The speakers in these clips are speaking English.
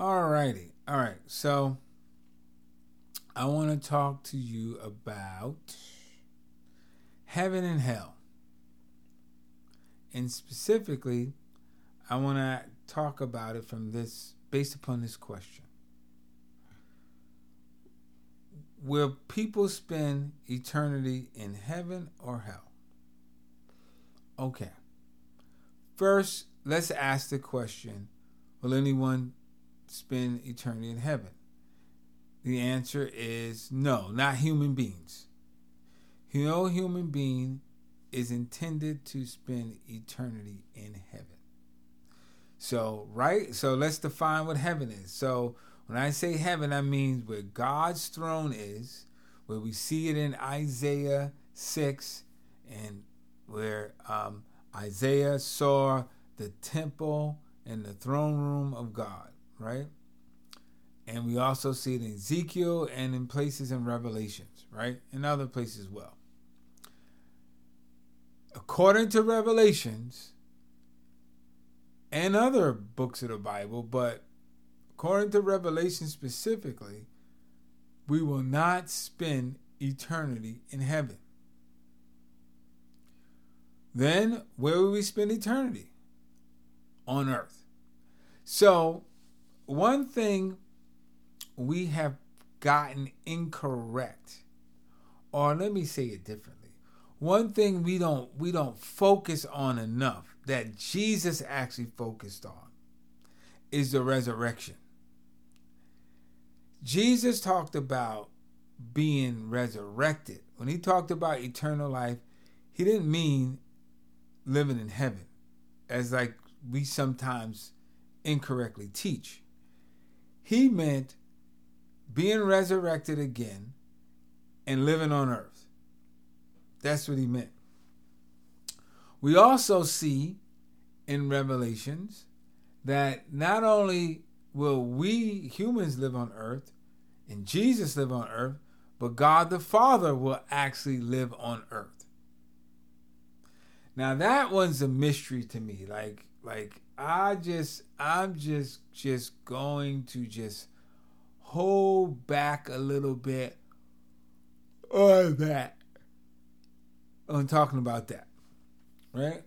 All righty. All right. So I want to talk to you about heaven and hell. And specifically, I want to talk about it from this, based upon this question. Will people spend eternity in heaven or hell? Okay. First, let's ask the question Will anyone spend eternity in heaven? The answer is no, not human beings. No human being is intended to spend eternity in heaven. So, right? So let's define what heaven is. So, when I say heaven, I mean where God's throne is, where we see it in Isaiah 6, and where um, Isaiah saw the temple and the throne room of God, right? And we also see it in Ezekiel and in places in Revelations, right? And other places as well. According to Revelations and other books of the Bible, but according to Revelation specifically, we will not spend eternity in heaven. Then, where will we spend eternity? On earth. So, one thing we have gotten incorrect, or let me say it differently. One thing we don't we don't focus on enough that Jesus actually focused on is the resurrection. Jesus talked about being resurrected. When he talked about eternal life, he didn't mean living in heaven, as like we sometimes incorrectly teach. He meant being resurrected again and living on earth. That's what he meant. We also see in Revelations that not only will we humans live on earth and Jesus live on earth, but God the Father will actually live on earth. Now that one's a mystery to me. Like like I just I'm just just going to just hold back a little bit on that. On talking about that. Right?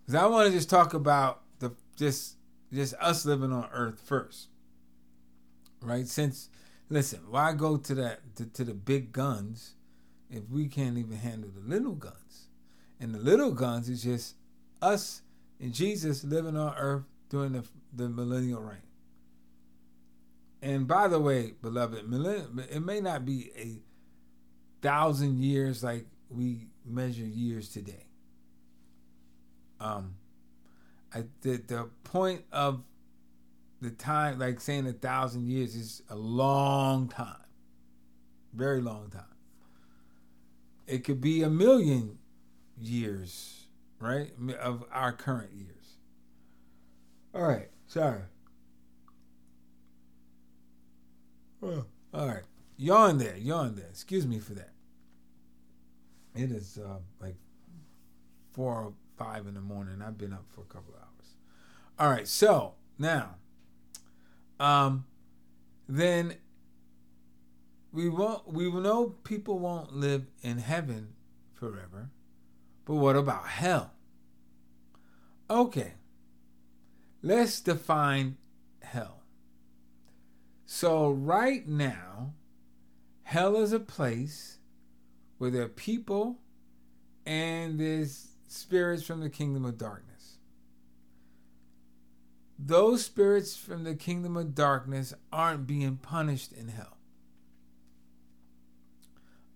Because I want to just talk about the just just us living on earth first. Right? Since listen, why go to that to, to the big guns if we can't even handle the little guns? And the little guns is just us and Jesus living on earth during the, the millennial reign. And by the way, beloved, it may not be a thousand years like we measure years today. Um, I the, the point of the time, like saying a thousand years, is a long time, very long time. It could be a million years, right, of our current years. All right, sorry. All right, yawn there, yawn there. Excuse me for that. It is uh, like four or five in the morning. I've been up for a couple hours. All right, so now, um, then we won't. We know people won't live in heaven forever, but what about hell? Okay, let's define hell. So, right now, hell is a place where there are people and there's spirits from the kingdom of darkness. Those spirits from the kingdom of darkness aren't being punished in hell.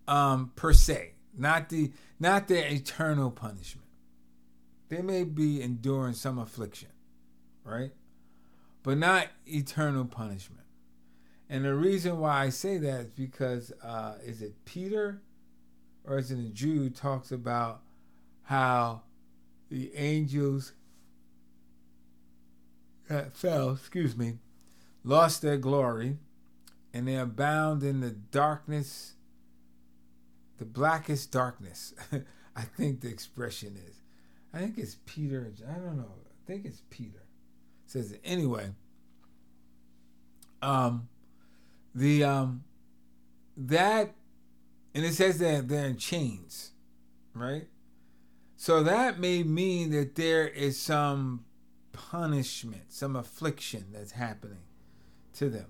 Um, per se, not the not their eternal punishment. They may be enduring some affliction, right? But not eternal punishment. And the reason why I say that is because uh, is it Peter or is it a Jude talks about how the angels that fell, excuse me, lost their glory and they are bound in the darkness, the blackest darkness. I think the expression is. I think it's Peter. I don't know. I think it's Peter. It says it. Anyway, um, the um, that, and it says that they're in chains, right? So that may mean that there is some punishment, some affliction that's happening to them.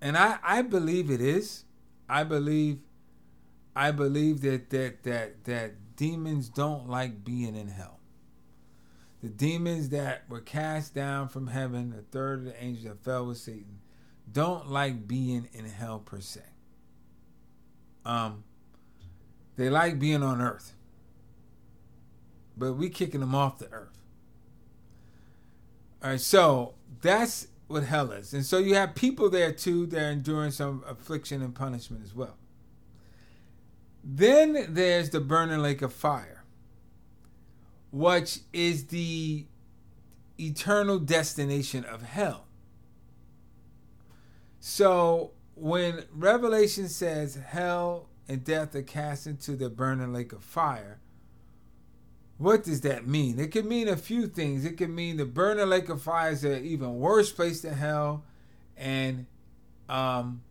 And I, I believe it is. I believe I believe that that that that demons don't like being in hell. The demons that were cast down from heaven, the third of the angels that fell with Satan, don't like being in hell per se. Um, they like being on earth, but we kicking them off the earth. All right, so that's what hell is, and so you have people there too that are enduring some affliction and punishment as well. Then there's the burning lake of fire, which is the eternal destination of hell. So when Revelation says hell and death are cast into the burning lake of fire, what does that mean? It could mean a few things. It could mean the burning lake of fire is an even worse place than hell, and um,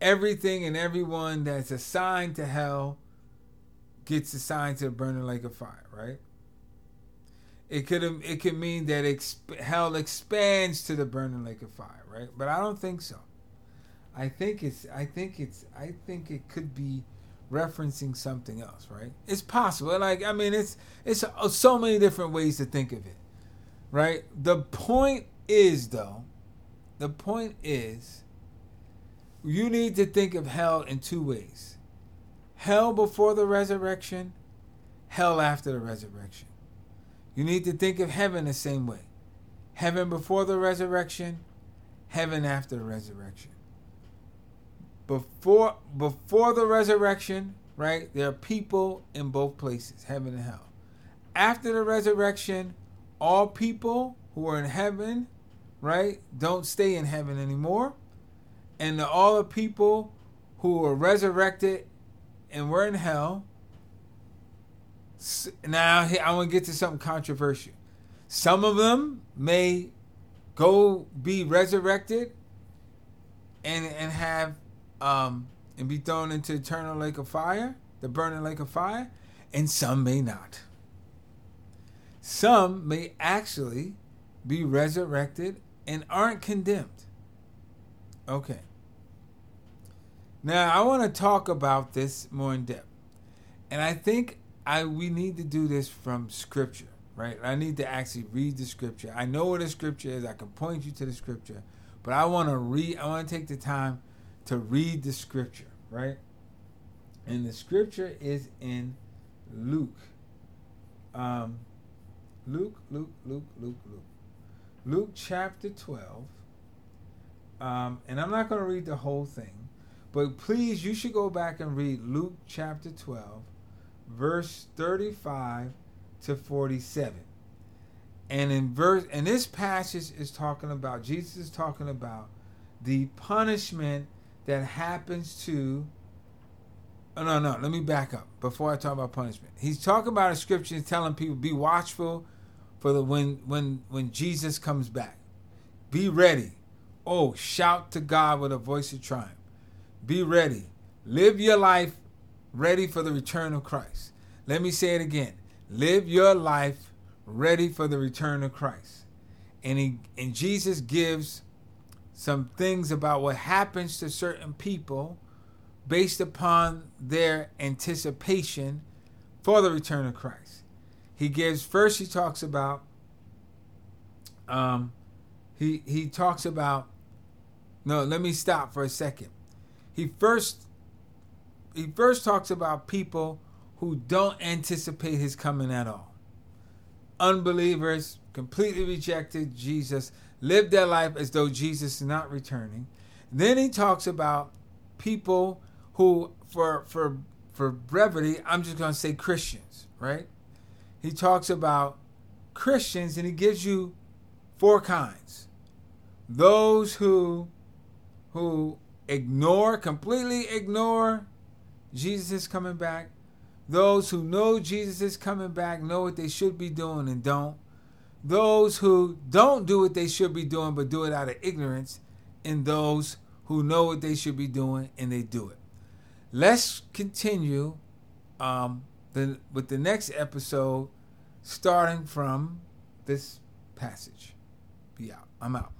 everything and everyone that's assigned to hell gets assigned to the burning lake of fire, right? It could it could mean that exp- hell expands to the burning lake of fire, right? But I don't think so. I think it's I think it's I think it could be referencing something else, right? It's possible. Like I mean, it's it's uh, so many different ways to think of it, right? The point is though, the point is you need to think of hell in two ways. Hell before the resurrection, hell after the resurrection. You need to think of heaven the same way. Heaven before the resurrection, heaven after the resurrection before before the resurrection, right? There are people in both places, heaven and hell. After the resurrection, all people who are in heaven, right, don't stay in heaven anymore. And the, all the people who were resurrected and were in hell. Now, I want to get to something controversial. Some of them may go be resurrected and and have um, and be thrown into eternal lake of fire, the burning lake of fire, and some may not. Some may actually be resurrected and aren't condemned. Okay. Now I want to talk about this more in depth. And I think I we need to do this from scripture, right? I need to actually read the scripture. I know what the scripture is. I can point you to the scripture, but I want to read I want to take the time to read the scripture, right? And the scripture is in Luke. Um, Luke, Luke, Luke, Luke, Luke. Luke chapter 12. Um, and I'm not going to read the whole thing, but please, you should go back and read Luke chapter 12, verse 35 to 47. And in verse, and this passage is talking about Jesus is talking about the punishment that happens to Oh, no, no. Let me back up before I talk about punishment. He's talking about a scripture telling people be watchful for the when when when Jesus comes back. Be ready. Oh, shout to God with a voice of triumph. Be ready. Live your life ready for the return of Christ. Let me say it again. Live your life ready for the return of Christ. And he and Jesus gives some things about what happens to certain people based upon their anticipation for the return of Christ. He gives first he talks about um he he talks about no, let me stop for a second. He first he first talks about people who don't anticipate his coming at all. Unbelievers completely rejected Jesus lived their life as though Jesus is not returning. Then he talks about people who, for for for brevity, I'm just going to say Christians, right? He talks about Christians and he gives you four kinds. Those who who ignore, completely ignore Jesus is coming back. Those who know Jesus is coming back know what they should be doing and don't. Those who don't do what they should be doing but do it out of ignorance. And those who know what they should be doing and they do it. Let's continue um, the, with the next episode starting from this passage. Be out. I'm out.